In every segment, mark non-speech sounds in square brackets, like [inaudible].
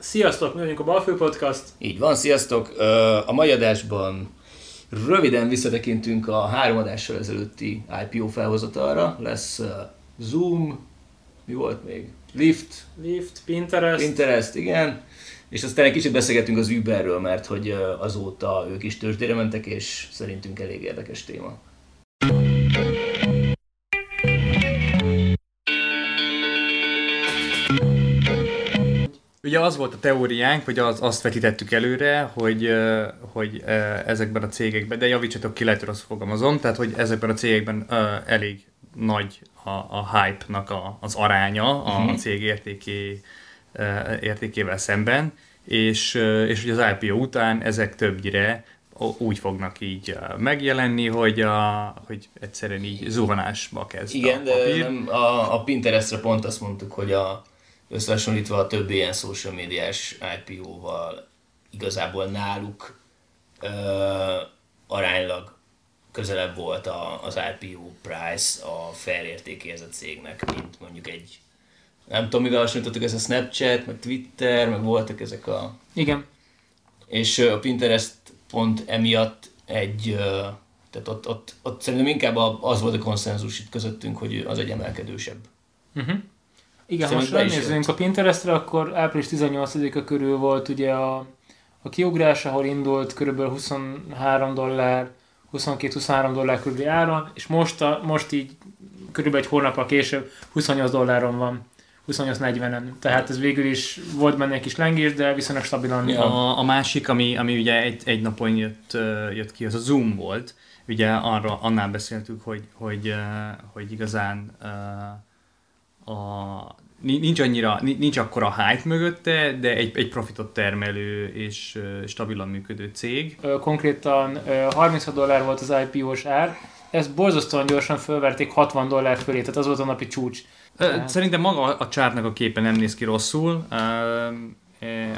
Sziasztok, mi vagyunk a Balfő Podcast. Így van, sziasztok! A mai adásban röviden visszatekintünk a három adással ezelőtti IPO felhozatalra. Lesz Zoom, mi volt még? Lift, Lift, Pinterest. Pinterest, igen. És aztán egy kicsit beszélgetünk az Uberről, mert hogy azóta ők is tőzsdére mentek, és szerintünk elég érdekes téma. Ugye az volt a teóriánk, vagy az, azt vetítettük előre, hogy, hogy ezekben a cégekben, de javítsatok ki, lehet, hogy fogalmazom, tehát hogy ezekben a cégekben elég nagy a, a hype-nak a, az aránya a Mhm. cég értéké, értékével szemben, és, és hogy az IPO után ezek többnyire úgy fognak így megjelenni, hogy, a, hogy egyszerűen így zuhanásba kezd Igen, a de papír. nem, a, a Pinterestre pont azt mondtuk, hogy a, összehasonlítva a többi ilyen social médiás IPO-val igazából náluk ö, aránylag közelebb volt a, az IPO price a fair értékéhez a cégnek, mint mondjuk egy nem tudom, mivel hasonlítottuk, ez a Snapchat, meg Twitter, meg voltak ezek a... Igen. És a Pinterest pont emiatt egy... Tehát ott, ott, ott szerintem inkább az volt a konszenzus itt közöttünk, hogy az egy emelkedősebb. Uh-huh. Igen, Szerintem most ránézzünk a Pinterestre, akkor április 18-a körül volt ugye a, a kiugrás, ahol indult körülbelül 23 dollár, 22-23 dollár körüli áron, és most, a, most így körülbelül egy hónappal később 28 dolláron van. 28-40-en. Tehát ez végül is volt benne egy kis lengés, de viszonylag stabilan. Ja. A, a másik, ami, ami ugye egy, egy napon jött, jött ki, az a Zoom volt. Ugye arra, annál beszéltük, hogy, hogy, hogy igazán ö, a, ni- nincs annyira, ni- nincs akkora hype mögötte, de egy, egy profitot termelő és stabilan működő cég. Konkrétan ö, 36 dollár volt az IPO-s ár, ezt borzasztóan gyorsan fölverték 60 dollár fölé, tehát az volt a napi csúcs. Szerintem maga a csártnak a képe nem néz ki rosszul.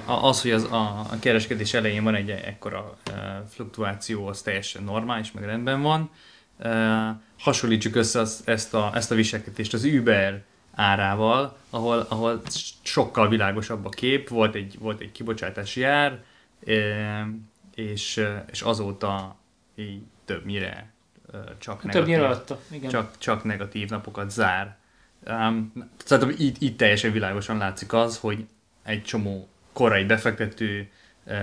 Az, hogy az, a, kereskedés elején van egy ekkora fluktuáció, az teljesen normális, meg rendben van. Hasonlítsuk össze ezt, a, ezt a viselkedést az Uber árával, ahol, ahol sokkal világosabb a kép, volt egy, volt egy kibocsátási ár, ö, és, és azóta így többnyire csak Többnyire negatív adta. Igen. csak, csak negatív napokat zár. Um, szerintem itt, itt teljesen világosan látszik az, hogy egy csomó korai befektető uh,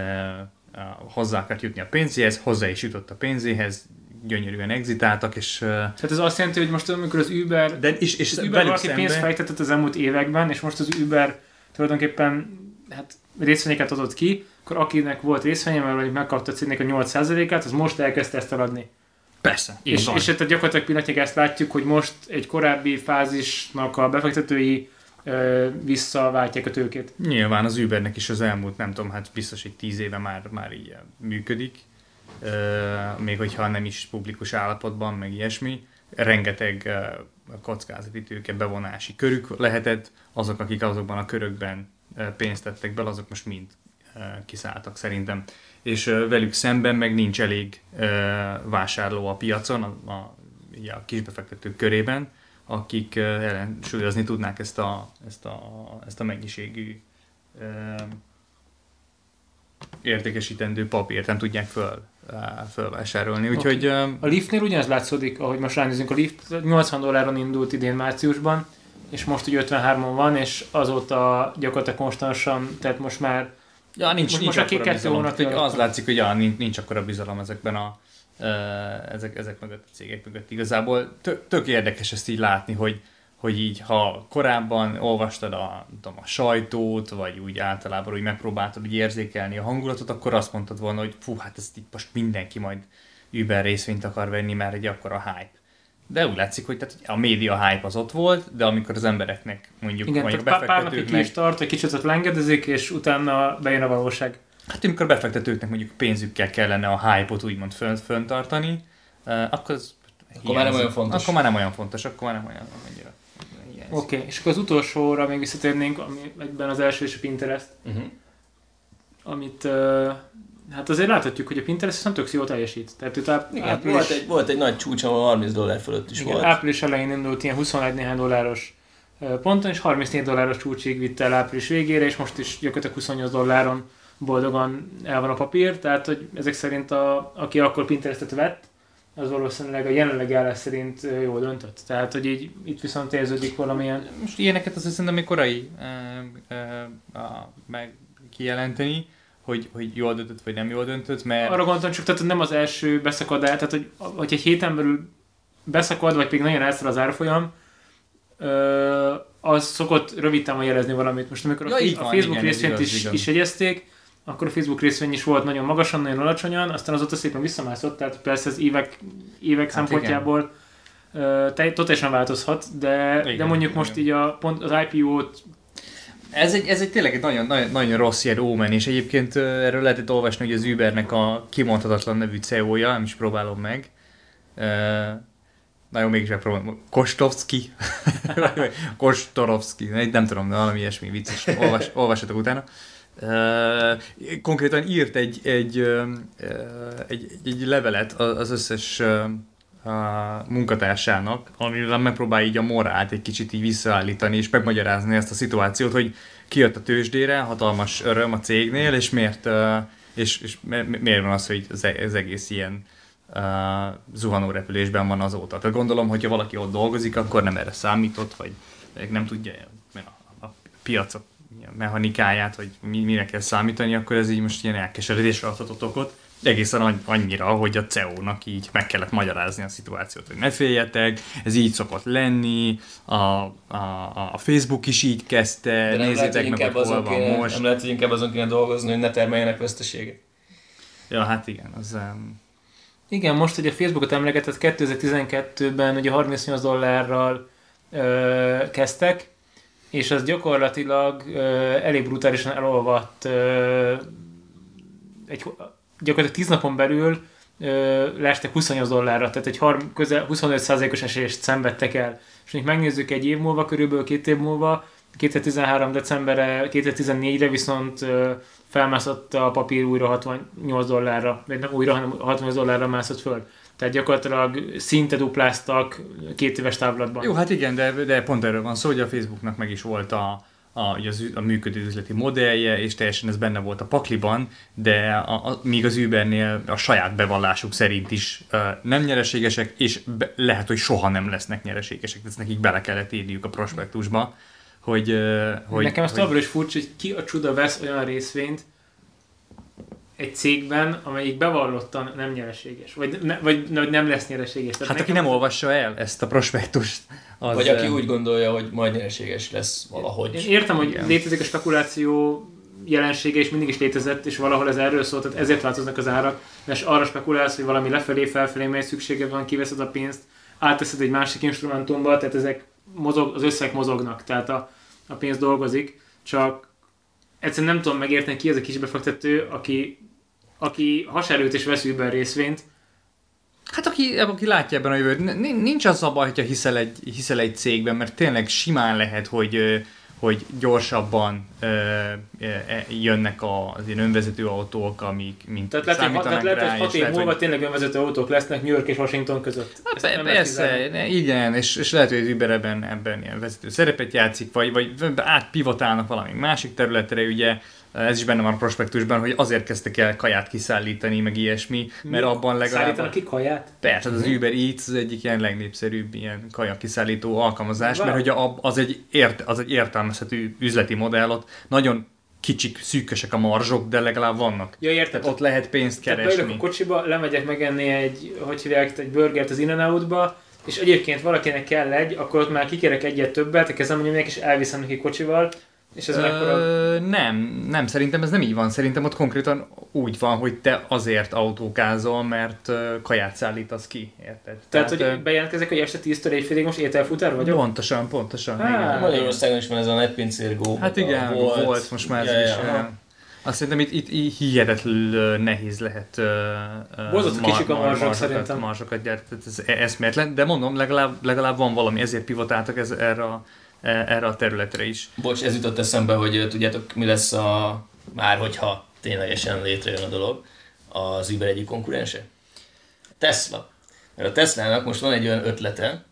uh, hozzá akart jutni a pénzéhez, hozzá is jutott a pénzzéhez, gyönyörűen exitáltak, és, Tehát ez azt jelenti, hogy most amikor az Uber, de, és, és az Uber valaki pénzt szemben, fektetett az elmúlt években, és most az Uber tulajdonképpen hát részvényeket adott ki, akkor akinek volt részvénye, mert mondjuk megkapta a cégnek a 8%-át, az most elkezdte ezt eladni. persze, És, van. és tehát gyakorlatilag pillanatnyilag ezt látjuk, hogy most egy korábbi fázisnak a befektetői ö, visszaváltják a tőkét. Nyilván az Ubernek is az elmúlt, nem tudom, hát biztos, hogy tíz éve már, már így működik, még hogyha nem is publikus állapotban, meg ilyesmi. Rengeteg kockázati tőke bevonási körük lehetett, azok, akik azokban a körökben pénzt tettek bele, azok most mind kiszálltak szerintem. És velük szemben meg nincs elég vásárló a piacon, a, a, a kisbefektetők körében, akik ellensúlyozni tudnák ezt a, ezt a, ezt a mennyiségű értékesítendő papírt, nem tudják föl, fölvásárolni. Úgyhogy uh, A Liftnél ugyanaz látszódik, ahogy most ránézünk, a Lift 80 dolláron indult idén márciusban, és most ugye 53-on van, és azóta gyakorlatilag konstansan, tehát most már ja, nincs, Most- nincs most akkora kettő bizalom. Tehát, Az alatt- látszik, hogy ja, nincs, nincs akkora bizalom ezekben a ezek, ezek mögött a cégek mögött. Igazából tök, tök érdekes ezt így látni, hogy, hogy így, ha korábban olvastad a, tudom, a sajtót, vagy úgy általában úgy megpróbáltad úgy érzékelni a hangulatot, akkor azt mondtad volna, hogy fú, hát ezt itt most mindenki majd Uber részvényt akar venni, mert egy akkora hype. De úgy látszik, hogy tehát a média hype az ott volt, de amikor az embereknek mondjuk, igen, mondjuk tehát pár, napig ki is tart, egy kicsit ott lengedezik, és utána bejön a valóság. hát amikor befektetőknek mondjuk pénzükkel kellene a hype-ot úgymond fönn, fönntartani, uh, akkor az Akkor már nem olyan fontos. Akkor már nem olyan fontos, akkor már nem olyan annyira. Oké, okay. és akkor az utolsóra még visszatérnénk, ami egyben az első és a Pinterest, Uh-huh. amit uh, hát azért láthatjuk, hogy a Pinterest aztán tök jól teljesít. Tehát itt áp- Igen, április, volt egy, volt egy nagy csúcs, ahol 30 dollár fölött is igen, volt. április elején indult ilyen 21 néhány dolláros ponton, és 34 dolláros csúcsig vitte el április végére, és most is gyakorlatilag 28 dolláron boldogan el van a papír, tehát hogy ezek szerint a, aki akkor Pinterestet vett, az valószínűleg a jelenleg állás szerint jól döntött. Tehát, hogy így itt viszont érződik valamilyen... Most ilyeneket azt szerintem még korai e, e, a, meg kijelenteni, hogy, hogy jól döntött, vagy nem jól döntött, mert... Arra gondoltam csak, tehát nem az első beszakadás, tehát hogy, hogy egy héten belül beszakad, vagy pedig nagyon elszáll az árfolyam, ö, az szokott rövid távon jelezni valamit. Most amikor ja, a, a van, Facebook részvényt is, is jegyezték, akkor a Facebook részvény is volt nagyon magasan, nagyon alacsonyan, aztán azóta szépen visszamászott, tehát persze az évek, évek hát szempontjából uh, totálisan változhat, de, igen, de mondjuk igen. most így a, pont az IPO-t ez egy, ez egy tényleg egy nagyon, nagyon, nagyon rossz ilyen ómen, és egyébként erről lehetett olvasni, hogy az Ubernek a kimondhatatlan nevű CEO-ja, nem is próbálom meg. Uh, nagyon mégis megpróbálom. Kostovski? [laughs] Kostorovski? Nem tudom, de valami ilyesmi vicces. Olvas, olvassatok utána. Konkrétan írt egy, egy, egy, egy levelet az összes a munkatársának, amivel megpróbálja így a morált egy kicsit így visszaállítani, és megmagyarázni ezt a szituációt, hogy kijött a tőzsdére, hatalmas öröm a cégnél, és miért, és, és miért van az, hogy az e-, egész ilyen uh, zuhanó van azóta. Tehát gondolom, hogyha valaki ott dolgozik, akkor nem erre számított, vagy nem tudja a, a piacok mechanikáját, hogy mire kell számítani, akkor ez így most ilyen elkeseredésre adhatott okot egészen annyira, hogy a CEO-nak így meg kellett magyarázni a szituációt, hogy ne féljetek, ez így szokott lenni, a, a, a Facebook is így kezdte, De nézzétek meg, hogy hol van kéne, most. Nem lehet, hogy inkább azon kéne dolgozni, hogy ne termeljenek veszteséget. Ja, hát igen, az... Um... Igen, most a Facebookot emlegetett, 2012-ben ugye 38 dollárral ö, kezdtek, és az gyakorlatilag ö, elég brutálisan elolvadt ö, egy gyakorlatilag 10 napon belül leestek 28 dollárra, tehát egy har- közel 25%-os esélyest szenvedtek el. És mondjuk megnézzük egy év múlva, körülbelül két év múlva, 2013. decemberre, 2014-re viszont felmászott a papír újra 68 dollárra, vagy nem újra, hanem 68 dollárra mászott föl. Tehát gyakorlatilag szinte dupláztak két éves távlatban. Jó, hát igen, de, de pont erről van szó, hogy a Facebooknak meg is volt a, a, az, a működő üzleti modellje, és teljesen ez benne volt a pakliban, de a, a, míg az Ubernél a saját bevallásuk szerint is uh, nem nyereségesek, és be, lehet, hogy soha nem lesznek nyereségesek, tehát nekik bele kellett írniuk a prospektusba, hogy... Hogy Nekem az továbbra is furcsa, hogy ki a csuda vesz olyan részvényt, egy cégben, amelyik bevallottan nem nyereséges, vagy, ne, vagy, vagy nem lesz nyereséges. Tehát hát aki nem olvassa el ezt a prospektust, az... Vagy aki úgy gondolja, hogy majd nyereséges lesz valahogy. Én értem, hogy Igen. létezik a spekuláció jelensége, és mindig is létezett, és valahol ez erről szólt, tehát ezért változnak az árak, mert arra spekulálsz, hogy valami lefelé, felfelé megy, szüksége van, kiveszed a pénzt, átteszed egy másik instrumentumba, tehát ezek mozog, az összeg mozognak, tehát a, a pénz dolgozik, csak egyszerűen nem tudom megérteni, ki ez a kis befektető, aki aki haserőt és vesz Uber részvényt, Hát aki, aki látja ebben a jövőt, nincs az a baj, hogyha hiszel egy, hiszel egy cégben, mert tényleg simán lehet, hogy hogy gyorsabban ö, ö, jönnek az ilyen önvezető autók, amik mint Tehát lehet, hogy, tehát lehet, hogy hat év múlva hogy... tényleg önvezető autók lesznek New York és Washington között. Hát, be, persze, ne, igen, és, és lehet, hogy az Uber ebben, ebben ilyen vezető szerepet játszik, vagy, vagy átpivotálnak valami másik területre, ugye ez is benne van a prospektusban, hogy azért kezdtek el kaját kiszállítani, meg ilyesmi, mert Mi? abban legalább... Szállítanak ki kaját? Persze, az Uber Eats az egyik ilyen legnépszerűbb ilyen kaja kiszállító alkalmazás, wow. mert hogy az egy, ért, az egy értelmezhető üzleti modell, ott nagyon kicsik, szűkösek a marzsok, de legalább vannak. Ja, érted. Ott lehet pénzt keresni. Tehát a kocsiba, lemegyek megenni egy, hogy hívják, egy burgert az in és egyébként valakinek kell egy, akkor ott már kikérek egyet többet, kezdem mondjam és elviszem neki kocsival, és ez Ö, mekkora... Nem, nem, szerintem ez nem így van. Szerintem ott konkrétan úgy van, hogy te azért autókázol, mert kaját szállítasz ki, érted? Tehát, Tehát hogy bejelentkezek, hogy este 10-től éjfélig most ételfutár vagyok? Pontosan, pontosan. Há, igen. Magyarországon is van ez a netpincérgó. Hát igen, volt, volt most már ez ja, is. Ja. Azt szerintem itt, itt, itt hihetetlenül nehéz lehet uh, Bozott mar, kicsik a marzsok szerintem. Marzsokat gyártani, ez eszméletlen, de mondom, legalább, legalább van valami, ezért pivotáltak ez, erre a erre a területre is. Bocs, ez jutott eszembe, hogy tudjátok, mi lesz a, már hogyha ténylegesen létrejön a dolog, az Uber egyik konkurense? Tesla. Mert a Teslának most van egy olyan ötlete,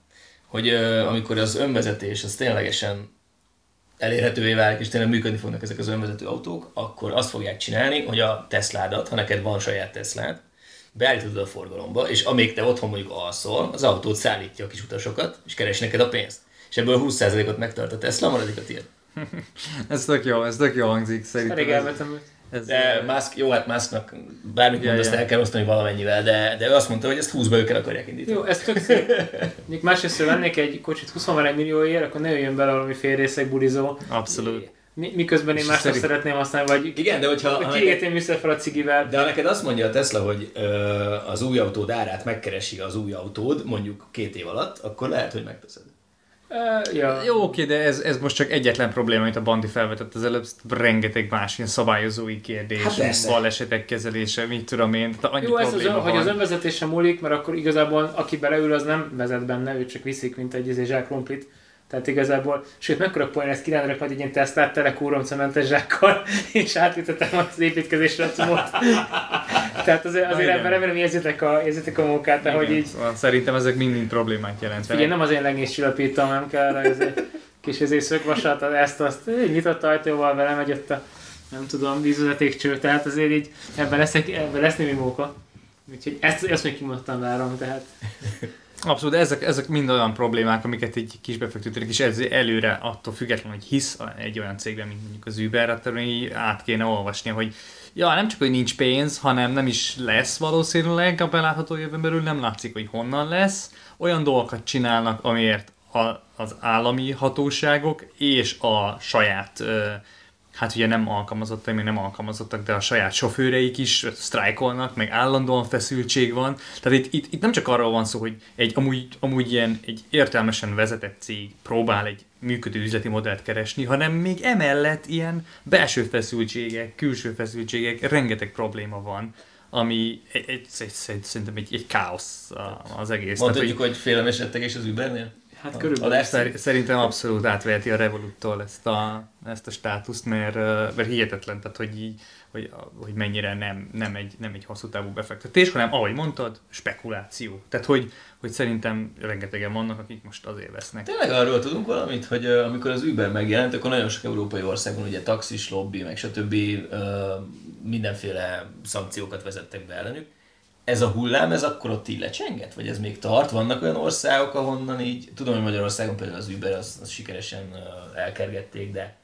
hogy amikor az önvezetés az ténylegesen elérhetővé válik, és tényleg működni fognak ezek az önvezető autók, akkor azt fogják csinálni, hogy a Tesládat, ha neked van saját Teslád, beállítod a forgalomba, és amíg te otthon mondjuk alszol, az autót szállítja a kis utasokat, és keres neked a pénzt. És ebből 20%-ot megtart a Tesla, maradék a tiéd. [laughs] ez tök jó, ez tök jó hangzik szerintem. Elég Ez, elvetem. ez, De Musk, jó, hát Musknak bármit Ja, mond, azt ja. el kell osztani valamennyivel, de, de ő azt mondta, hogy ezt 20-ba ők el akarják indítani. Jó, ez tök szép. [laughs] Mondjuk másrészt, vennék egy kocsit 21 millióért, akkor ne jöjjön bele valami félrészeg bulizó. Abszolút. Mi, miközben én másra szerint- szeretném használni, vagy Igen, de hogyha... ha hogy neked- kiégetém vissza fel a cigivel. De ha neked azt mondja a Tesla, hogy ö, az új autód árát megkeresi az új autód, mondjuk két év alatt, akkor lehet, hogy megteszed. Ja. Jó, oké, de ez, ez most csak egyetlen probléma, amit a Bandi felvetett az előbb, rengeteg más ilyen szabályozói kérdés, Hát balesetek kezelése, mit tudom én, tehát annyi Jó, ez az, probléma hogy van. az önvezetése múlik, mert akkor igazából aki beleül, az nem vezet benne, ő csak viszik, mint egy izé zsákrumplit. Tehát igazából, sőt, mekkora poén ezt kirándratok majd egy ilyen tesztát tele kúromcementes zsákkal, [laughs] és átütetem az építkezésre a cumot. [laughs] Tehát azért, azért ebben remélem érzitek a, érzitek a munkát, de hogy így, szerintem ezek mind problémát jelentenek. figyelj, nem az én lengés csillapítom, nem kell rá, ez egy kis izé szögvasat, ezt, azt, egy nyitott ajtóval vele megy ott a, nem tudom, vízvezetékcső, tehát azért így ebben lesz, egy- ebben lesz némi móka. Úgyhogy ezt, ezt még kimondtam várom, tehát Abszolút, ezek, ezek mind olyan problémák, amiket egy kis befektetőnek is ez előre attól függetlenül, hogy hisz egy olyan cégben, mint mondjuk az Uber, attól így át kéne olvasni, hogy ja, nem csak, hogy nincs pénz, hanem nem is lesz valószínűleg a belátható jövőn belül, nem látszik, hogy honnan lesz. Olyan dolgokat csinálnak, amiért a, az állami hatóságok és a saját ö, hát ugye nem alkalmazottak, még nem alkalmazottak, de a saját sofőreik is sztrájkolnak, meg állandóan feszültség van. Tehát itt, itt, itt nem csak arról van szó, hogy egy amúgy, amúgy ilyen egy értelmesen vezetett cég próbál egy működő üzleti modellt keresni, hanem még emellett ilyen belső feszültségek, külső feszültségek, rengeteg probléma van, ami egy, egy, egy, egy, szerintem egy, egy káosz az egész. Mondhatjuk, hogy félemesedtek és az Ubernél? Hát körülbelül. a Szer- Szerintem abszolút átveheti a Revoluttól ezt a, ezt a státuszt, mert, mert hihetetlen, tehát hogy, így, hogy, hogy mennyire nem, nem, egy, nem egy hosszú távú befektetés, hanem ahogy mondtad, spekuláció. Tehát hogy, hogy szerintem rengetegen vannak, akik most azért vesznek. Tényleg arról tudunk valamit, hogy amikor az Uber megjelent, akkor nagyon sok európai országban ugye taxis lobby, meg stb. mindenféle szankciókat vezettek be ellenük. Ez a hullám, ez akkor ott így lecsengett? Vagy ez még tart? Vannak olyan országok, ahonnan így, tudom, hogy Magyarországon például az Uber, az, az sikeresen elkergették, de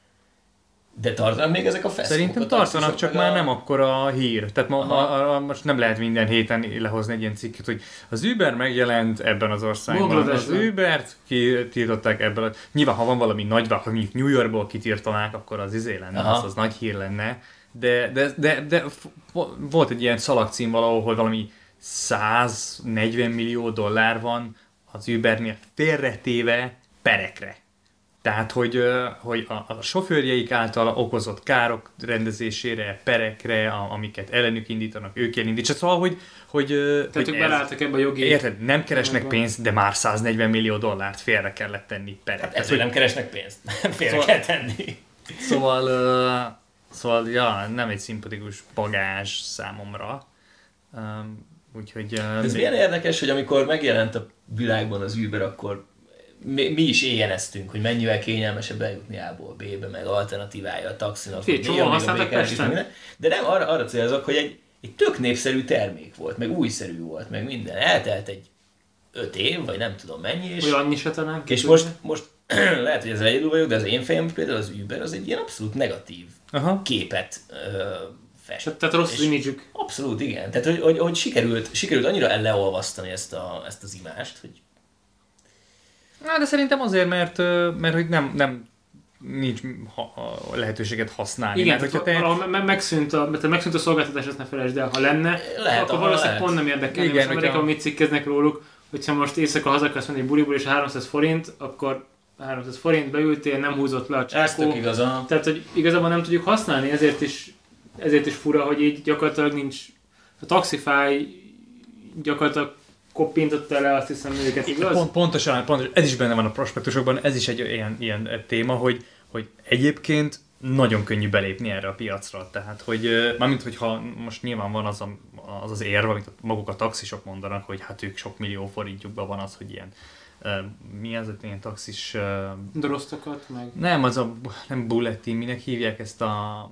de tartanak még ezek a feszkók? Szerintem a tartanak, csak már a- nem akkora hír. Tehát ma, ma, ma, most nem lehet minden héten lehozni egy ilyen cikket, hogy az Uber megjelent ebben az országban. Az Bangladesben. Ubert kitiltották ebből. a- Nyilván, ha van valami nagy, ha mondjuk New Yorkból kitiltanák, akkor az izé lenne, Aha. az, az nagy hír lenne. De, de, de, de volt egy ilyen szalagcím valahol, hogy valami 140 millió dollár van az Ubernél félretéve perekre. Tehát, hogy, hogy a, a sofőrjeik által okozott károk rendezésére, perekre, a, amiket ellenük indítanak, ők elindítsanak. Szóval, hogy, hogy, Tehát hogy ők belálltak ebbe a jogi... Érted, nem keresnek pénzt, de már 140 millió dollárt félre kellett tenni perek. Hát ezért nem keresnek pénzt. [laughs] Félre Szóval- kell tenni. Szóval, szóval, ja, nem egy szimpatikus bagázs számomra. Um, úgyhogy... ö, Ez még- milyen érdekes, hogy amikor megjelent a világban az Uber, akkor mi, mi is éjjeneztünk, hogy mennyivel kényelmesebb eljutni A-ból B-be, meg alternatívája a taxinak. Mi, csomóan is, Pesten. De nem, arra, arra célzok, hogy egy, egy tök népszerű termék volt, meg újszerű volt, meg minden. Eltelt egy öt év, vagy nem tudom mennyi, és, Hogy annyi se talán. és most, most [clears throat] lehet, hogy ezzel egyedül vagyok, de az én fejem például az Uber az egy ilyen abszolút negatív Aha. képet ö, fest. Tehát, tehát rossz imidzsük. Abszolút, igen. Tehát, hogy, hogy, hogy sikerült, sikerült annyira leolvasztani ezt, a, ezt az imást, hogy Na, de szerintem azért, mert, mert hogy nem, nem nincs ha, a lehetőséget használni. Igen, mert tehát hogyha te, me- megszűnt a, mert megszűnt a szolgáltatás, ezt ne felejtsd el. Ha lenne, Lehet, akkor valószínűleg lehet. pont nem érdekel. Igen, Most Amerikában mit cikkeznek róluk, hogyha most éjszaka haza akarsz menni egy buliból és 300 forint, akkor 300 forint beültél, nem húzott le a ez csákó. igaz, aha. Tehát, hogy igazából nem tudjuk használni, ezért is, ezért is fura, hogy így gyakorlatilag nincs... A Taxify gyakorlatilag koppintotta le azt hiszem őket, igaz? Pont, pontosan, pontosan, ez is benne van a prospektusokban, ez is egy ilyen, ilyen téma, hogy, hogy egyébként nagyon könnyű belépni erre a piacra. Tehát, hogy mármint, hogyha most nyilván van az a, az, az érv, amit maguk a taxisok mondanak, hogy hát ők sok millió forintjukban van az, hogy ilyen mi az, hogy ilyen taxis... Dorosztokat, meg... Nem, az a, nem bulletin, minek hívják ezt a, a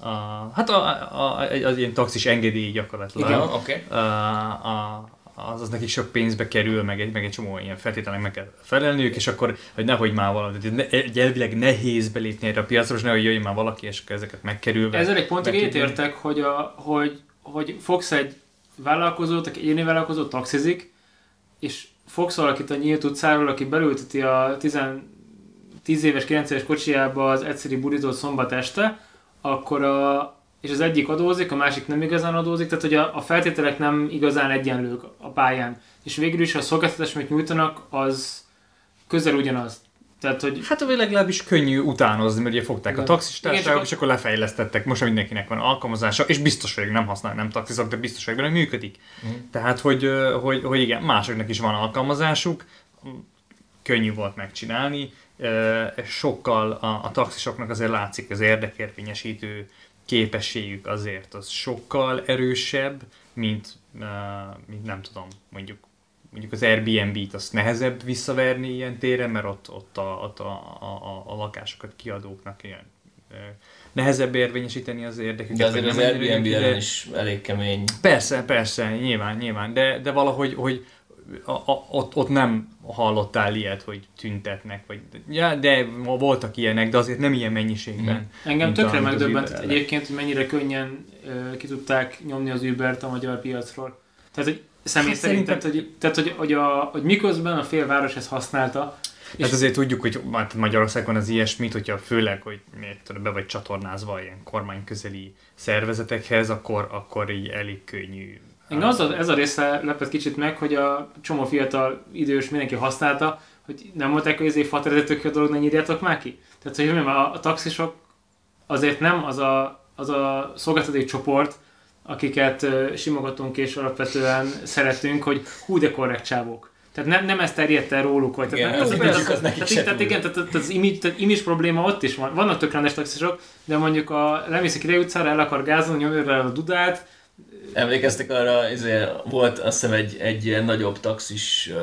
a, hát a, a, a, az ilyen taxis engedély gyakorlatilag. Igen, oké. Okay. A, a, az, az nekik sok pénzbe kerül, meg egy, meg egy csomó ilyen feltételnek meg kell felelniük, és akkor, hogy nehogy már valami, egy elvileg nehéz belépni erre a piacra, és nehogy jöjjön már valaki, és akkor ezeket megkerülve. Ezzel egy pontig értek, hogy, a, hogy, hogy fogsz egy vállalkozót, aki egyéni vállalkozó taxizik, és fogsz valakit a nyílt utcáról, aki belülteti a 10, 10 éves, 9 éves kocsijába az egyszerű bulitot szombat este, akkor a, és az egyik adózik, a másik nem igazán adózik, tehát hogy a, a feltételek nem igazán egyenlők a pályán. És végül is a szolgáltatás, amit nyújtanak, az közel ugyanaz. Tehát, hogy... Hát a legalábbis könnyű utánozni, mert ugye fogták Igen. a taxistársaságok, és akkor lefejlesztettek. Most mindenkinek van alkalmazása, és biztos vagyok, nem használ, nem taxizok, de biztos vagyok, hogy működik. Mm. Tehát, hogy, hogy, hogy igen, másoknak is van alkalmazásuk, könnyű volt megcsinálni, sokkal a, a taxisoknak azért látszik az érdekérvényesítő képességük azért az sokkal erősebb, mint, mint nem tudom, mondjuk mondjuk az Airbnb-t azt nehezebb visszaverni ilyen téren, mert ott, ott, a, ott a, a, a lakásokat kiadóknak ilyen nehezebb érvényesíteni az érdeküket. De azért az Airbnb ellen is elég kemény. Persze, persze, nyilván, nyilván, de, de valahogy, hogy a, a, ott, ott nem hallottál ilyet, hogy tüntetnek, vagy, ja, de voltak ilyenek, de azért nem ilyen mennyiségben. Mm. Engem tökre megdöbbent egyébként, hogy mennyire könnyen uh, ki tudták nyomni az Uber-t a magyar piacról. Tehát, hogy személy hát szerint, tehát, hogy, tehát hogy, hogy, a, hogy miközben a félváros ezt használta, és hát azért tudjuk, hogy Magyarországon az ilyesmit, hogyha főleg, hogy miért be vagy csatornázva ilyen kormányközeli szervezetekhez, akkor, akkor így elég könnyű Engem az a, ez a része lepett kicsit meg, hogy a csomó fiatal idős mindenki használta, hogy nem mondták, hogy ezért faterezetök a dolog, ne nyírjátok már ki. Tehát, hogy a, a taxisok azért nem az a, az a szolgáltatói csoport, akiket simogatunk és alapvetően szeretünk, hogy hú de korrekt csávók. Tehát nem, nem ezt terjedt el róluk, hogy igen, tehát, nem, az, az, tehát, tehát, igen, tehát, az image, tehát image probléma ott is van. Vannak tök rendes taxisok, de mondjuk a lemész a Királyi utcára, el akar gázolni, nyomja a dudát, Emlékeztek arra, izé, volt azt hiszem egy, egy ilyen nagyobb taxis uh,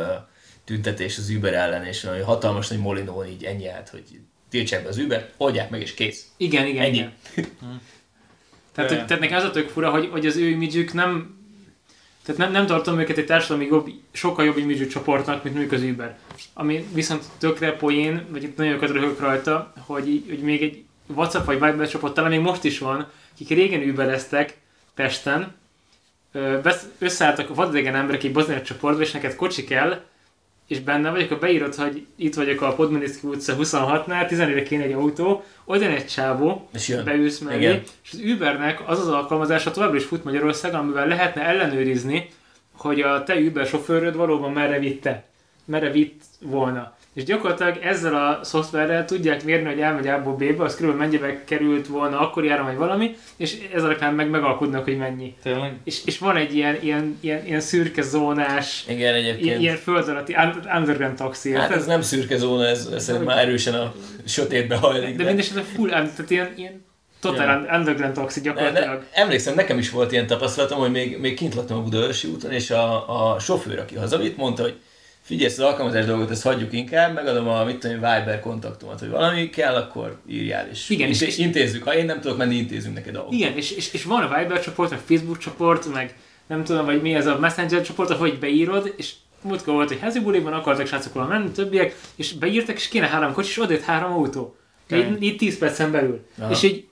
tüntetés az Uber ellen, és hogy hatalmas nagy molinó így ennyi állt, hogy tiltsák be az Uber, oldják meg és kész. Igen, igen, ennyi. igen. [laughs] tehát, hogy, tehát nekem az a tök fura, hogy, hogy az ő imidzsük nem tehát nem, nem tartom őket egy társadalmi jobb, sokkal jobb imidzsű csoportnak, mint mondjuk az Uber. Ami viszont tökre poén, vagy itt nagyon röhög rajta, hogy, hogy még egy WhatsApp vagy Viber csoport talán még most is van, akik régen Ubereztek Pesten, összeálltak a vadidegen emberek egy bozonyos csoportba, és neked kocsi kell, és benne vagy, akkor beírod, hogy itt vagyok a Podmaniszki utca 26-nál, 14 kéne egy autó, oda egy csávó, és beülsz mellé, és az Ubernek az az alkalmazása továbbra is fut Magyarországon, amivel lehetne ellenőrizni, hogy a te Uber sofőröd valóban merre vitte, merre vitt volna. És gyakorlatilag ezzel a szoftverrel tudják mérni, hogy elmegy A-ból B-be, az körülbelül mennyibe került volna akkor jára, vagy valami, és ez alapján meg megalkudnak, hogy mennyi. Tényleg? És, és van egy ilyen, ilyen, ilyen, ilyen szürke zónás, Igen, egyébként. ilyen, föld alatti underground taxi. Hát ez nem szürke zóna, ez, ez szerintem már erősen a sötétbe hajlik. De, de mindesetre full, tehát ilyen, ilyen Totál ja. underground taxi gyakorlatilag. Ne, emlékszem, nekem is volt ilyen tapasztalatom, hogy még, még kint laktam a Budaörsi úton, és a, a sofőr, aki hazavitt, mondta, hogy figyelj, az alkalmazás dolgot, ezt hagyjuk inkább, megadom a mit tudom, Viber kontaktomat, hogy valami kell, akkor írjál, és, igen, inté- és intézzük. Ha én nem tudok menni, intézünk neked dolgot. Igen, és, és, és van a Viber csoport, meg Facebook csoport, meg nem tudom, vagy mi ez a Messenger csoport, ahogy beírod, és múltkor volt, hogy házi buliban akartak srácok menni, többiek, és beírtak, és kéne három kocsi, és odért három autó. Így, így 10 percen belül. Aha. És így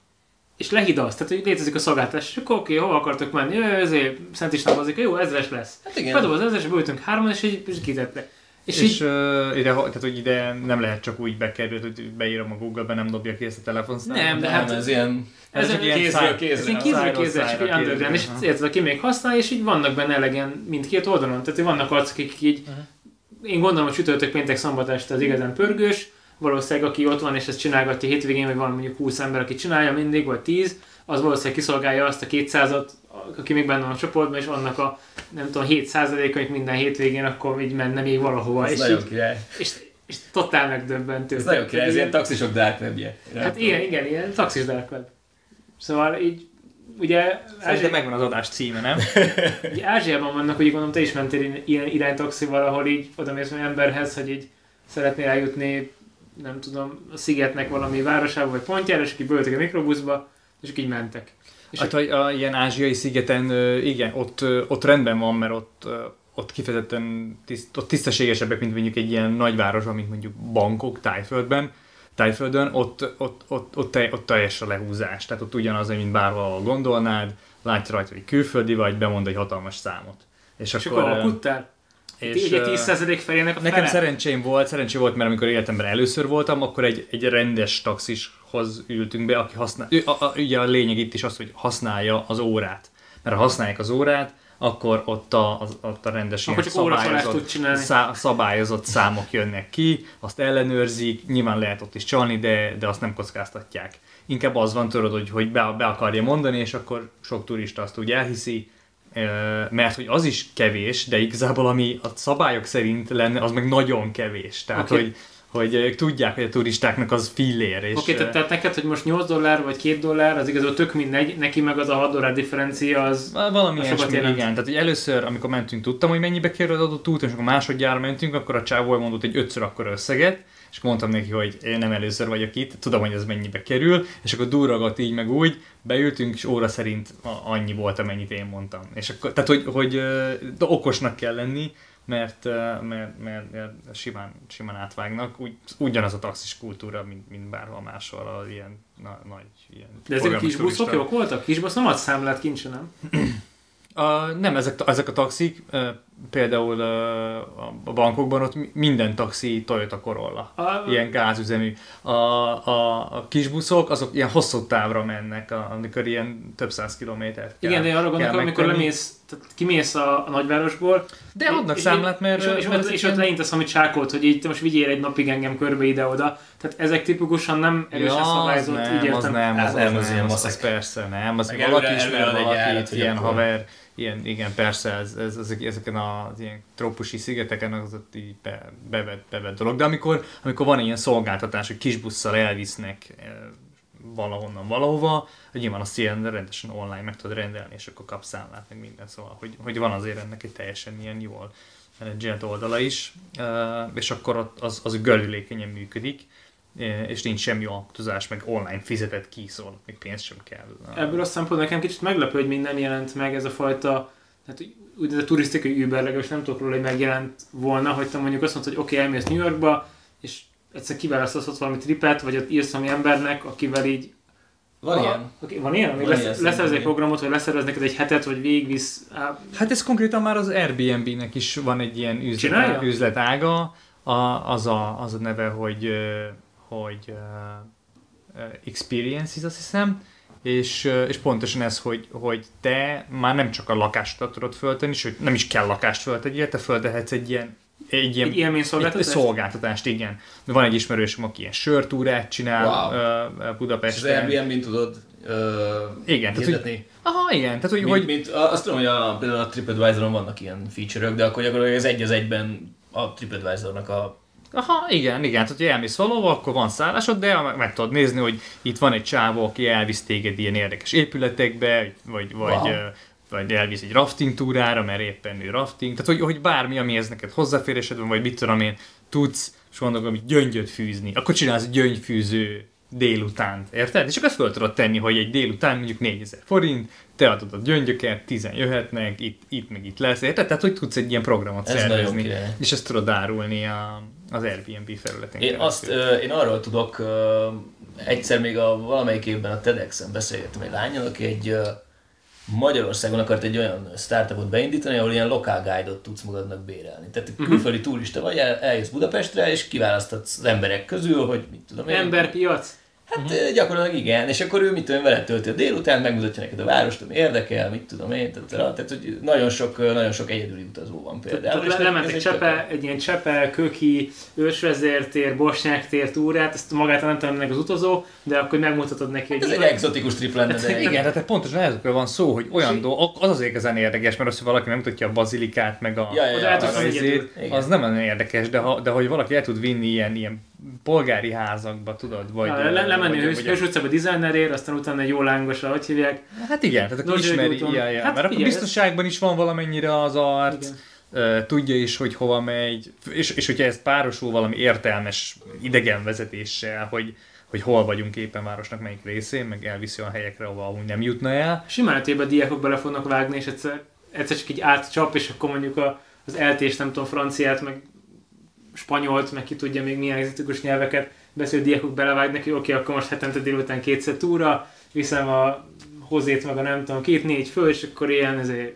és lehidalsz, tehát hogy létezik a szolgáltatás, és akkor oké, hova akartok menni, jó, ezért Szent István hozik, jó, ezres lesz. Hát igen. Fedob az ezres, beültünk hárman, és így, és kitettek. És, és így... uh, ide, tehát, hogy ide nem lehet csak úgy bekerülni, hogy beírom a Google-be, nem dobja ki ezt a telefonszámot. Nem, de hát ez ilyen, ez, ez csak ilyen kézről kézre. Ez kézről kézre, csak egy underground, és érted, aki még használ, és így vannak benne elegen mindkét oldalon. Tehát vannak arcok, akik így, én gondolom, hogy csütörtök, péntek, szombat este az igazán pörgős, valószínűleg aki ott van és ezt csinálgatja hétvégén, vagy van mondjuk 20 ember, aki csinálja mindig, vagy 10, az valószínűleg kiszolgálja azt a 200-at, aki még benne van a csoportban, és annak a nem tudom, 7 hogy minden hétvégén akkor így menne még valahova. Ez és nagyon így, király. És, és totál megdöbbentő. Ez nagyon király, ez ilyen taxisok dark webje. Hát ilyen, igen, ilyen taxis dark web. Szóval így ugye, Szerintem megvan az adás címe, nem? [laughs] ugye Ázsiában vannak, hogy gondolom te is mentél ilyen iránytaxival, ahol így oda mész egy emberhez, hogy így szeretnél eljutni, nem tudom, a szigetnek valami városába vagy pontjára, és így beültek a mikrobuszba, és így mentek. És Hát, hogy a ilyen ázsiai szigeten, igen, ott, ott rendben van, mert ott, ott kifejezetten tiszt, ott tisztességesebbek, mint mondjuk egy ilyen nagyvárosban, mint mondjuk Bangkok, Tájföldben, Tájföldön, ott, ott, ott, ott, te- ott teljes a lehúzás. Tehát ott ugyanaz, mint bárhol gondolnád, látja rajta, hogy külföldi vagy, bemond egy hatalmas számot. És, és akkor ö, alkudtál? És, Ugye ö, 10% felének a Nekem fele? szerencsém volt, szerencsém volt, mert amikor életemben először voltam, akkor egy, egy rendes taxishoz ültünk be, aki használ, a, a, ugye a lényeg itt is az, hogy használja az órát. Mert ha használják az órát, akkor ott a, az, ott a rendes Akkor ilyen szabályozott, szá, szabályozott számok jönnek ki, azt ellenőrzik, nyilván lehet ott is csalni, de, de azt nem kockáztatják. Inkább az van, tudod, hogy, hogy be, be akarja mondani, és akkor sok turista azt úgy elhiszi, mert hogy az is kevés, de igazából ami a szabályok szerint lenne, az meg nagyon kevés. Tehát, Oké. hogy, hogy ők tudják, hogy a turistáknak az fillér. És, Oké, ö, tehát, tehát neked, hogy most 8 dollár vagy 2 dollár, az igazából tök mindegy, neki meg az a 6 dollár differencia az... Val- Valami ilyesmi, igen. Tehát, hogy először, amikor mentünk, tudtam, hogy mennyibe kerül az adott út, és akkor másodjára mentünk, akkor a csávó mondott egy ötször akkor összeget, és mondtam neki, hogy én nem először vagyok itt, tudom, hogy ez mennyibe kerül, és akkor durragott így meg úgy, beültünk, és óra szerint annyi volt, amennyit én mondtam. És akkor, tehát, hogy, hogy okosnak kell lenni, mert, mert, mert, mert simán, simán átvágnak. Úgy, ugyanaz a taxis kultúra, mint, mint bárhol máshol, a ilyen na, nagy ilyen De ezek a kis buszok jók voltak? Kis busz nem ad számlát kincse, nem? A, nem, ezek, ezek a taxik, például a bankokban ott mi- minden taxi Toyota Corolla, A, ilyen gázüzemű. A, a, a kis buszok, azok ilyen hosszú távra mennek, amikor ilyen több száz kilométert kell, igen, de arra gondolok, amikor lemész, tehát kimész a, a nagyvárosból, De adnak és- számlát, mert... és, és, mert ott, és ott leintesz valami csákot, hogy így te most vigyél egy napig engem körbe ide-oda. Tehát ezek tipikusan nem erősen Ja, az szabályozott, nem, így az értem. nem, az, Az az, nem, nem, az ilyen az, az persze nem, az valaki ismer valakit, hogy ilyen haver, ilyen, igen, persze, ez, ez, ezek, ezeken az ilyen trópusi szigeteken az ott így be, bevett, bevett dolog. De amikor, amikor van ilyen szolgáltatás, hogy kis busszal elvisznek eh, valahonnan valahova, hogy nyilván azt ilyen rendesen online meg tudod rendelni, és akkor kapsz számlát, meg minden, szóval, hogy, hogy van azért ennek egy teljesen ilyen jól menedzselt oldala is, és akkor az, az gördülékenyen működik, és nincs semmi alkotozás, meg online fizetett ki, szóval még pénz sem kell. Ebből a szempontból nekem kicsit meglepő, hogy még nem jelent meg ez a fajta, tehát úgynevezett turisztikai Uber, legalábbis nem tudok róla, hogy megjelent volna, hogy te mondjuk azt mondod, hogy oké, okay, elmész New Yorkba, és egyszer kiválasztasz ott valami tripet, vagy ott írsz valami embernek, akivel így... Van Ah, ilyen? Okay, van ilyen? Van lesz, ilyen, leszerez egy programot, vagy leszerez neked egy hetet, vagy végigvisz... Á, Hát ez konkrétan már az Airbnb-nek is van egy ilyen Csinálja? üzlet, üzletága, a, az, a, az a neve, hogy, hogy uh, Experiences, azt hiszem, és, és pontosan ez, hogy, hogy te már nem csak a lakást tudod föltenni, sőt nem is kell lakást föltegyél, te föltehetsz egy ilyen egy ilyen egy élményszolgáltatás? egy szolgáltatást, igen. De van egy ismerősöm, aki ilyen sörtúrát csinál Wow. wow. És az Budapesten. Airbnb-n tudod ö, Igen, tehát, hirdetni? Aha, igen, tehát hogy, Mint, hogy mint, azt tudom, hogy a, például a TripAdvisor-on vannak ilyen feature-ök, de akkor gyakorlatilag ez egy az egyben a TripAdvisor-nak a... Aha, igen, igen, tehát hogy elmész valahova, akkor van szállásod, de meg, meg tudod nézni, hogy itt van egy csávó, aki elvisz téged ilyen érdekes épületekbe, vagy, vagy, Wow. Vagy elvisz egy rafting túrára, mert éppen ő rafting, tehát hogy, hogy bármi, amihez neked hozzáférésed van, vagy mit tudom én, tudsz, és mondok, hogy gyöngyöt fűzni, akkor csinálsz gyöngyfűző délutánt, érted? És akkor ezt föl tudod tenni, hogy egy délután mondjuk 4000 forint, te adod a gyöngyöket, tizen jöhetnek, itt, itt meg itt lesz, érted? Tehát, hogy tudsz egy ilyen programot Ez szervezni, és ezt tudod árulni a, az Airbnb felületen Én, azt, ö, én arról tudok, egyszer még a valamelyik évben a TEDx-en beszélgettem egy lányjal, aki egy Magyarországon akart egy olyan startupot beindítani, ahol ilyen lokál guide-ot tudsz magadnak bérelni. Tehát külföldi turista vagy, el, eljössz Budapestre, és kiválasztatsz az emberek közül, hogy mit tudom én. Emberpiac? Hát uh gyakorlatilag igen, és akkor ő mit tudom, én, veled tölti a délután, megmutatja neked a várost, ami érdekel, mit tudom én, tehát, tehát hogy nagyon sok, nagyon sok egyedüli utazó van például. Tehát ez lementek egy Csepe, egy ilyen Csepe, Köki, Ősvezértér, Bosnyák tér túrát, ezt magát nem tudom meg az utazó, de akkor megmutatod neki, Ez hogy egy exotikus trip lenne, de Igen, tehát pontosan ezekről van szó, hogy olyan dolgok, az az igazán érdekes, mert az, hogy valaki megmutatja a bazilikát, meg a, Ja, ja, ja, az- az nem olyan érdekes, de, ha, de hogy valaki el tud vinni ilyen, ilyen polgári házakba, tudod, vagy... Ja, le, lemenni vagy, a Hős, utcába designerért, aztán utána egy jó lángosra, hogy hívják. Hát igen, tehát akkor ismeri, ja, ja. Hát mert akkor biztonságban is van valamennyire az arc, Igen. tudja is, hogy hova megy, és, és hogyha ez párosul valami értelmes idegenvezetéssel, hogy, hogy hol vagyunk éppen városnak melyik részén, meg elviszi a helyekre, ahova amúgy nem jutna el. Simán esetében diákok bele fognak vágni, és egyszer, egyszer csak így átcsap, és akkor mondjuk a, az eltés, nem tudom, franciát, meg spanyolt, meg ki tudja még milyen egzotikus nyelveket beszélő diákok belevágnak, hogy oké, akkor most hetente délután kétszer túra, viszem a hozét, meg a nem tudom, két-négy föl, és akkor ilyen ezért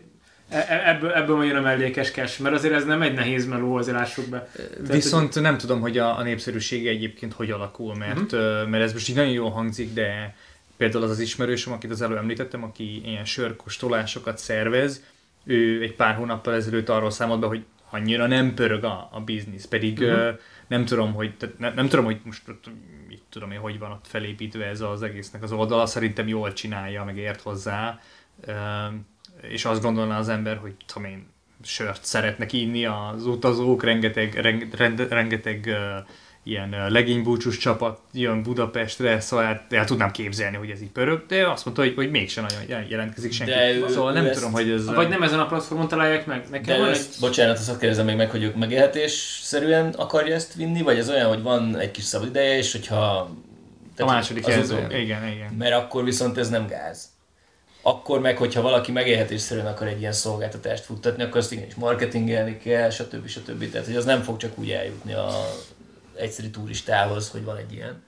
e- e- ebből, ebből majd jön a mellékes cash, mert azért ez nem egy nehéz meló, azért lássuk be. Viszont nem tudom, hogy a, a népszerűsége egyébként hogy alakul, mert, uh-huh. mert ez most így nagyon jól hangzik, de például az az ismerősöm, akit az előbb említettem, aki ilyen sörkóstolásokat szervez, ő egy pár hónappal ezelőtt arról számolt be, hogy annyira nem pörög a, a biznisz, pedig uh-huh. nem tudom, hogy tehát nem, nem tudom, hogy most mit tudom én, hogy van ott felépítve ez az egésznek az oldala, szerintem jól csinálja, meg ért hozzá, és azt gondolná az ember, hogy tudom én, sört szeretnek inni az utazók, rengeteg, reng, rend, rengeteg uh, ilyen legénybúcsús csapat jön Budapestre, szóval el, el tudnám képzelni, hogy ez így pörög, de azt mondta, hogy, hogy mégsem nagyon jelentkezik senki. De ő- szóval ő nem ezt- tudom, hogy ez... Vagy nem ezen a platformon találják meg? Nekem De van ezt, egy... bocsánat, azt kérdezem még meg, hogy ők megélhetésszerűen akarja ezt vinni, vagy ez olyan, hogy van egy kis szabad ideje, és hogyha... a tehát második az utóbbi. igen, igen. Mert akkor viszont ez nem gáz. Akkor meg, hogyha valaki megélhetésszerűen akar egy ilyen szolgáltatást futtatni, akkor azt igenis marketingelni kell, stb. stb. Tehát, hogy az nem fog csak úgy eljutni a egyszerű turistához, hogy van egy ilyen.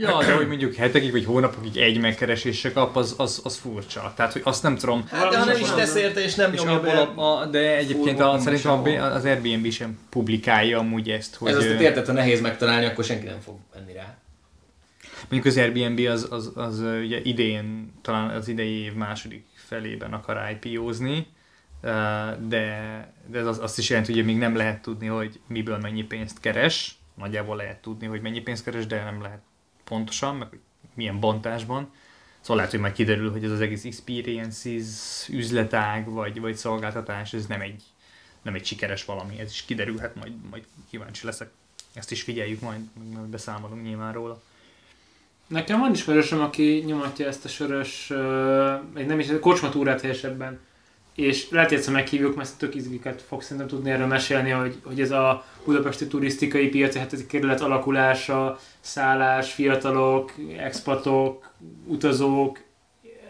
Ja, de hogy mondjuk hetekig vagy hónapokig egy megkeresésre kap, az, az, az furcsa. Tehát, hogy azt nem tudom. Hát, de ha nem is tesz érte, és nem És nyomja be. a, a, de egyébként a, szerintem a, az Airbnb sem publikálja amúgy ezt, hogy Ez azt ö, érted, ha nehéz megtalálni, akkor senki nem fog menni rá. mondjuk az Airbnb az, az, az ö, ugye idén, talán az idei év második felében akar IPO-zni, de, de ez az, azt is jelenti, hogy még nem lehet tudni, hogy miből mennyi pénzt keres. Nagyjából lehet tudni, hogy mennyi pénzt keres, de nem lehet pontosan, meg milyen bontásban. Szóval lehet, hogy majd kiderül, hogy ez az egész experiences üzletág vagy, vagy szolgáltatás, ez nem egy, nem egy sikeres valami, ez is kiderülhet, majd, majd kíváncsi leszek. Ezt is figyeljük, majd, majd beszámolunk nyilván róla. Nekem van ismerősöm, aki nyomatja ezt a sörös, egy nem is, kocsmatúrát helyesebben. És lehet, hogy meghívjuk, mert tök izgiket fog szerintem tudni erről mesélni, hogy, hogy ez a budapesti turisztikai piaci hetedik kerület alakulása, szállás, fiatalok, expatok, utazók,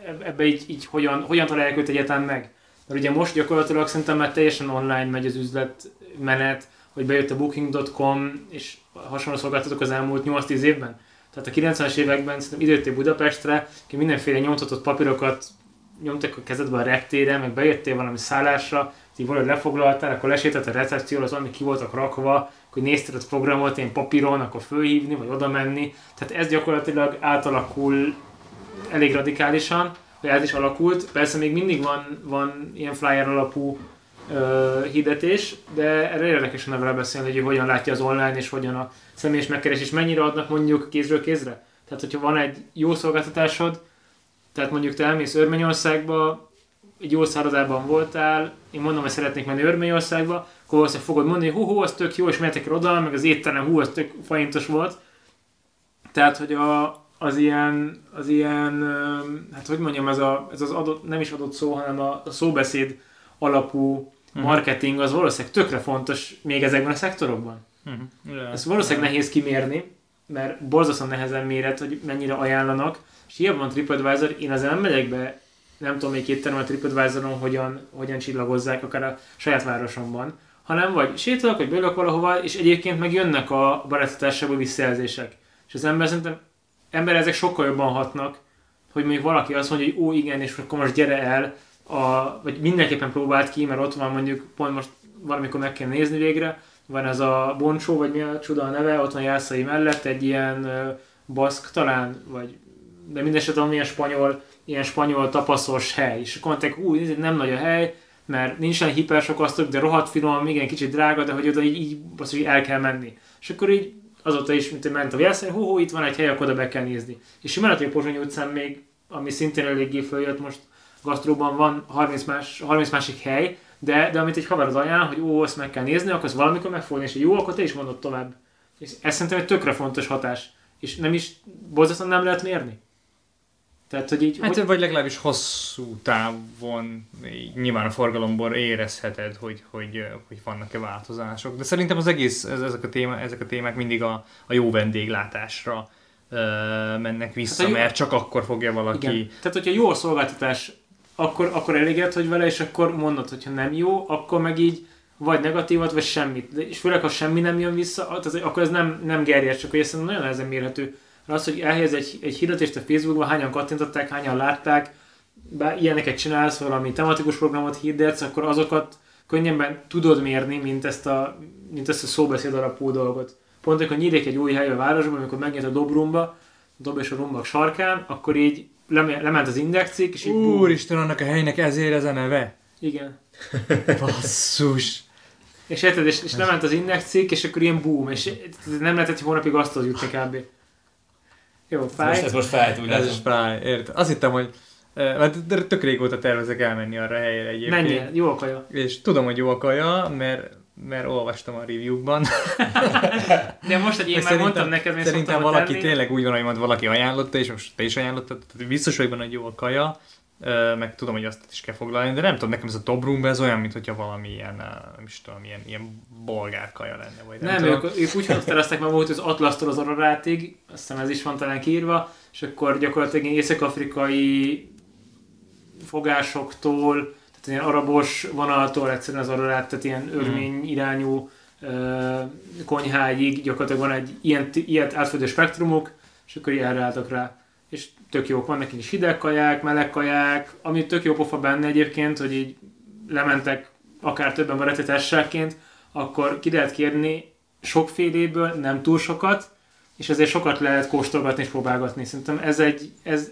eb- ebbe így, így hogyan, hogyan találják őt egyáltalán meg. Mert ugye most gyakorlatilag szerintem már teljesen online megy az üzletmenet, hogy bejött a booking.com, és hasonló szolgáltatók az elmúlt 8-10 évben. Tehát a 90-es években szerintem időttél Budapestre, ki mindenféle nyomtatott papírokat nyomtak a kezedbe a reptére, meg bejöttél valami szállásra, így valahogy lefoglaltál, akkor lesételt a recepcióra, az ami ki voltak rakva, hogy nézted a programot ilyen papíron, akkor fölhívni, vagy oda menni. Tehát ez gyakorlatilag átalakul elég radikálisan, vagy át is alakult. Persze még mindig van, van ilyen flyer alapú ö, hirdetés, de erre érdekes lenne vele beszélni, hogy hogyan látja az online, és hogyan a személyes megkeresés, mennyire adnak mondjuk kézről kézre. Tehát, hogyha van egy jó szolgáltatásod, tehát mondjuk te elmész Örményországba, egy jó szállodában voltál, én mondom, hogy szeretnék menni Örményországba, akkor valószínűleg fogod mondani, hogy hú, hú, az tök jó, és mehetek oda, meg az étterem, hú, az tök faintos volt. Tehát, hogy a, az ilyen, az ilyen, hát hogy mondjam, ez, a, ez az adott, nem is adott szó, hanem a, a szóbeszéd alapú marketing az valószínűleg tökre fontos még ezekben a szektorokban. Uh-huh. Ezt valószínűleg nehéz kimérni, mert borzasztóan nehezen méret, hogy mennyire ajánlanak. És hiába van TripAdvisor, én azért nem megyek be, nem tudom még két a TripAdvisoron, hogyan, hogyan csillagozzák, akár a saját városomban, hanem vagy sétálok, vagy beülök valahova, és egyébként meg jönnek a barátotásából visszajelzések. És az ember szerintem, ember ezek sokkal jobban hatnak, hogy mondjuk valaki azt mondja, hogy ó igen, és akkor most gyere el, a, vagy mindenképpen próbált ki, mert ott van mondjuk, pont most valamikor meg kell nézni végre, van ez a Boncsó, vagy mi a csuda a neve, ott van Jászai mellett, egy ilyen baszk talán, vagy de mindesetre van ilyen spanyol, ilyen spanyol tapaszos hely. És akkor mondták, új, nem nagy a hely, mert nincsen hiper sok asztok, de rohadt finom, igen, kicsit drága, de hogy oda így, így, azt, hogy el kell menni. És akkor így azóta is, mint ment a Jászai, hú, hú, itt van egy hely, akkor oda be kell nézni. És simán hogy a Pozsonyi utcán még, ami szintén eléggé följött most, gasztróban van 30, más, 30 másik hely, de, de amit egy haverod ajánl, hogy ó, azt meg kell nézni, akkor azt valamikor meg fogod, és jó, akkor te is mondod tovább. És ez szerintem egy tökre fontos hatás. És nem is, borzasztóan nem lehet mérni. Tehát, hogy így... Hát hogy... vagy legalábbis hosszú távon így nyilván a forgalomból érezheted, hogy, hogy, hogy vannak-e változások. De szerintem az egész, ez, ezek, a téma, ezek a témák mindig a, a jó vendéglátásra ö, mennek vissza, Hát a hát mert csak akkor fogja valaki... Igen. Tehát, hogyha jó a szolgáltatás, akkor, akkor elégedett vagy vele, és akkor mondod, hogyha nem jó, akkor meg így vagy negatívat, vagy semmit. De, és főleg, ha semmi nem jön vissza, tehát, akkor ez nem, nem gerjed, csak hogy ez nagyon nehezen mérhető. Az, hogy elhelyez egy, egy hirdetést a Facebookban, hányan kattintották, hányan látták, bár ilyeneket csinálsz, valami tematikus programot hirdetsz, akkor azokat könnyebben tudod mérni, mint ezt a, mint ezt a szóbeszéd alapú dolgot. Pont, amikor nyílik egy új hely a városban, amikor megnyit a Dobrumba, a Dob és a Rumbak sarkán, akkor így leme- lement az indexik, és így. Úristen, annak a helynek ezért ez a neve? Igen. [laughs] Basszus! És érted, és, és lement az indexik, és akkor ilyen boom, és nem lehetett egy hónapig asztalhoz jutni kb. Jó, Most, fáj. ez most fájt, úgy Ez látom. is fáj, érted? Azt hittem, hogy eh, mert de tök régóta tervezek elmenni arra a helyre egyébként. Menjél, jó a kaja. És tudom, hogy jó a kaja, mert, mert olvastam a review-kban. De most, hogy én már mondtam neked, én Szerintem valaki tenni. tényleg úgy van, hogy mond valaki ajánlotta, és most te is ajánlottad, biztos vagyok benne, hogy jó a kaja, meg tudom, hogy azt is kell foglalni, de nem tudom, nekem ez a Dobrumbe ez olyan, mint hogyha valami ilyen, nem is tudom, ilyen, ilyen bolgár kaja lenne, vagy nem, Nem, ők, ők úgy határozták meg volt az Atlasztól az Ararátig, azt hiszem ez is van talán kiírva, és akkor gyakorlatilag ilyen észak-afrikai fogásoktól, tehát ilyen arabos vonaltól egyszerűen az Ararát, tehát ilyen örmény irányú ö, konyháig gyakorlatilag van egy ilyen, ilyet átfedő spektrumuk, és akkor ilyenre álltak rá. És tök jók, vannak is hideg kaják, meleg kaják, ami tök jó pofa benne egyébként, hogy így lementek akár többen barátetárságként, akkor ki lehet kérni sokféléből, nem túl sokat, és ezért sokat lehet kóstolgatni és próbálgatni. Szerintem ez egy, ez,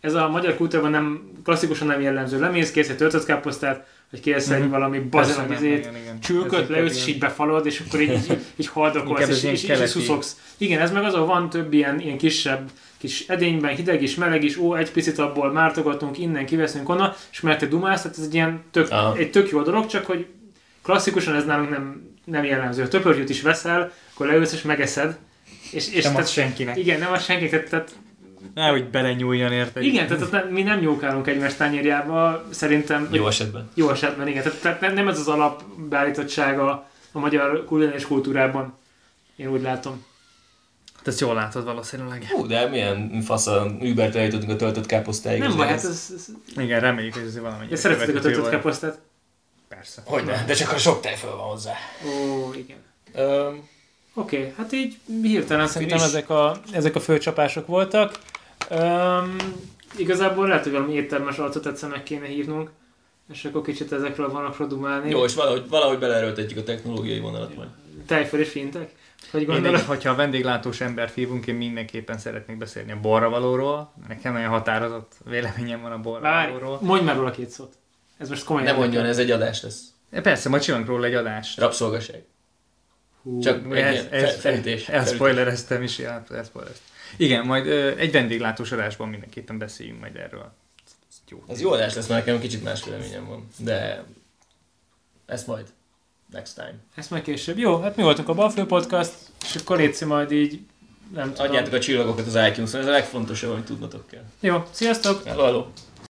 ez a magyar kultúrában nem, klasszikusan nem jellemző. Lemész, kész egy töltött káposztát, vagy kész egy Mhm. valami nem, izét, csülköt, Ez leülsz, és így befalod, és akkor így, így, így [laughs] haldokolsz, és, és, és, és szuszogsz. Igen, ez meg az, ahol van több ilyen, ilyen kisebb kis edényben, hideg is, meleg is, ó, egy picit abból mártogatunk, innen kiveszünk onnan, és mert te dumálsz, tehát ez egy ilyen tök, Aha. egy tök jó dolog, csak hogy klasszikusan ez nálunk nem, nem jellemző. Töpörgyűt is veszel, akkor leülsz és megeszed, és, és Nem tehát, az senkinek. igen, nem az senki, tehát, tehát Nehogy belenyúljon, érted? igen, tehát nem, mi nem nyúlkálunk egymás tányérjába, szerintem Jó esetben. jó esetben, igen. Tehát, tehát nem, nem ez az alapbeállítottsága a magyar kulináris kultúrában. Én úgy látom. Hát ezt jól látod valószínűleg. Hú, de milyen fasz a Übert eljutottunk a töltött káposztáig. Nem baj, hát ez- ez, Igen, reméljük, hogy ez valamennyire ez szeretitek a töltött káposztát? Persze. Hogyne, de csak a sok tejföl van hozzá. Ó, igen. Öm, Oké, okay, hát így hirtelen szerintem Finish. ezek a, ezek a főcsapások voltak. Um, igazából lehet, hogy valami éttermes arcot egyszer meg kéne hívnunk, és akkor kicsit ezekről vannak dumálni. jó, és valahogy, valahogy beleerőltetjük a technológiai vonalat majd. Tejföl és fintek? Hogy Én, gondolod? hogyha a vendéglátós embert hívunk, én mindenképpen szeretnék beszélni a borravalóról. Nekem nagyon határozott véleményem van a Várj, borravalóról. mondj már róla két szót. Ez most komolyan. Nem mondjon, ez egy adás lesz. Persze, majd csinálunk róla egy adást. Rabszolgaság. Hú, Csak Ez, ilyen ez, fel- felütés. Elspoilereztem is, ja, elspoilereztem. Igen, majd ö, egy vendéglátós adásban mindenképpen beszéljünk majd erről. Ez jó. Ez jó adás lesz, mert nekem kicsit más véleményem van. De ezt majd. Next time. Ezt meg később. Jó, hát mi voltunk a Balfő Podcast, és akkor Léci majd így, nem tudom. Adjátok a csillagokat az iTunes-on, ez a legfontosabb, amit tudnotok kell. Jó, sziasztok! Hello, hello.